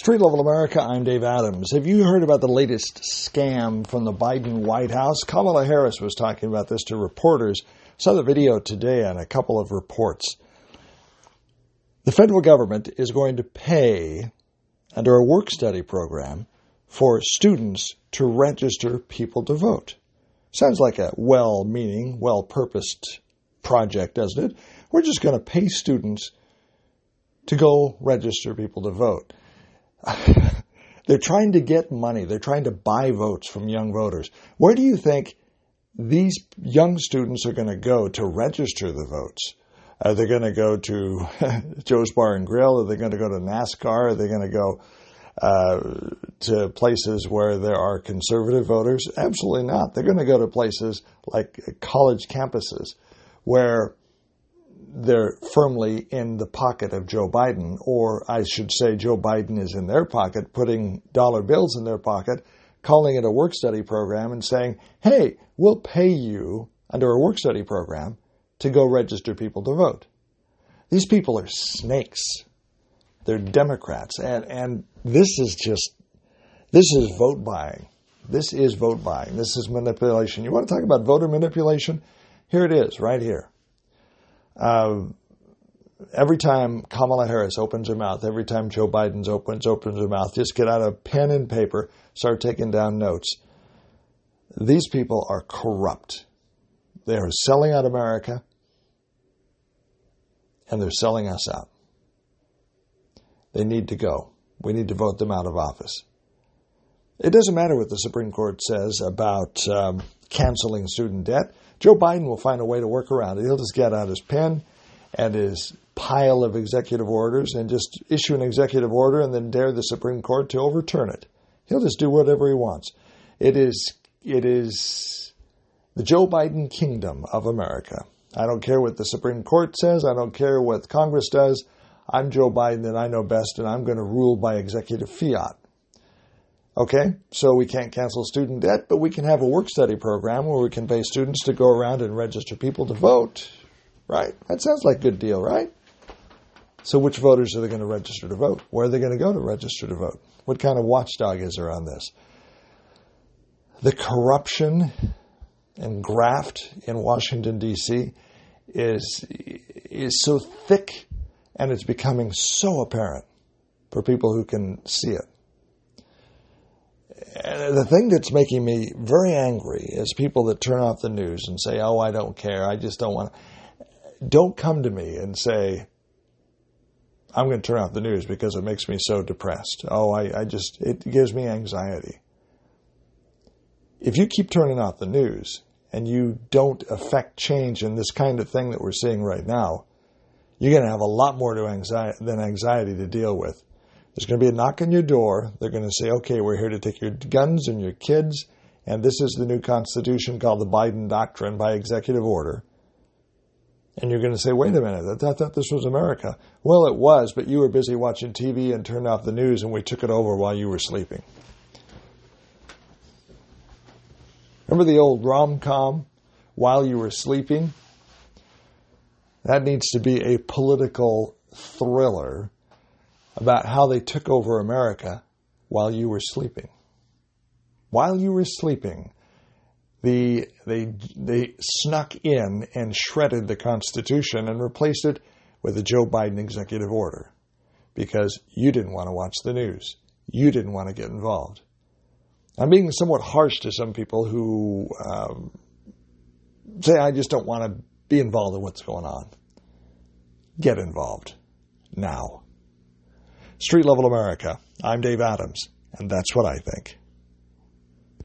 Street Level America, I'm Dave Adams. Have you heard about the latest scam from the Biden White House? Kamala Harris was talking about this to reporters. Saw the video today on a couple of reports. The federal government is going to pay, under a work study program, for students to register people to vote. Sounds like a well meaning, well purposed project, doesn't it? We're just going to pay students to go register people to vote. They're trying to get money. They're trying to buy votes from young voters. Where do you think these young students are going to go to register the votes? Are they going to go to Joe's Bar and Grill? Are they going to go to NASCAR? Are they going to go uh, to places where there are conservative voters? Absolutely not. They're going to go to places like college campuses where they're firmly in the pocket of Joe Biden, or I should say, Joe Biden is in their pocket, putting dollar bills in their pocket, calling it a work study program, and saying, hey, we'll pay you under a work study program to go register people to vote. These people are snakes. They're Democrats. And, and this is just, this is vote buying. This is vote buying. This is manipulation. You want to talk about voter manipulation? Here it is, right here. Uh, every time Kamala Harris opens her mouth, every time Joe Biden opens opens her mouth, just get out a pen and paper, start taking down notes. These people are corrupt. They are selling out America, and they're selling us out. They need to go. We need to vote them out of office. It doesn't matter what the Supreme Court says about um, canceling student debt. Joe Biden will find a way to work around it. He'll just get out his pen and his pile of executive orders and just issue an executive order and then dare the Supreme Court to overturn it. He'll just do whatever he wants. It is it is the Joe Biden kingdom of America. I don't care what the Supreme Court says. I don't care what Congress does. I'm Joe Biden and I know best and I'm going to rule by executive fiat. Okay, so we can't cancel student debt, but we can have a work study program where we can pay students to go around and register people to vote. Right? That sounds like a good deal, right? So, which voters are they going to register to vote? Where are they going to go to register to vote? What kind of watchdog is there on this? The corruption and graft in Washington, D.C. is, is so thick and it's becoming so apparent for people who can see it the thing that's making me very angry is people that turn off the news and say, "Oh, I don't care. I just don't want." Don't come to me and say, "I'm going to turn off the news because it makes me so depressed." Oh, I, I just it gives me anxiety. If you keep turning off the news and you don't affect change in this kind of thing that we're seeing right now, you're going to have a lot more to anxiety than anxiety to deal with. There's going to be a knock on your door. They're going to say, okay, we're here to take your guns and your kids, and this is the new Constitution called the Biden Doctrine by executive order. And you're going to say, wait a minute, I thought this was America. Well, it was, but you were busy watching TV and turned off the news, and we took it over while you were sleeping. Remember the old rom com, While You Were Sleeping? That needs to be a political thriller about how they took over America while you were sleeping. While you were sleeping, the, they, they snuck in and shredded the Constitution and replaced it with a Joe Biden executive order because you didn't want to watch the news. You didn't want to get involved. I'm being somewhat harsh to some people who um, say, I just don't want to be involved in what's going on. Get involved now. Street Level America. I'm Dave Adams, and that's what I think.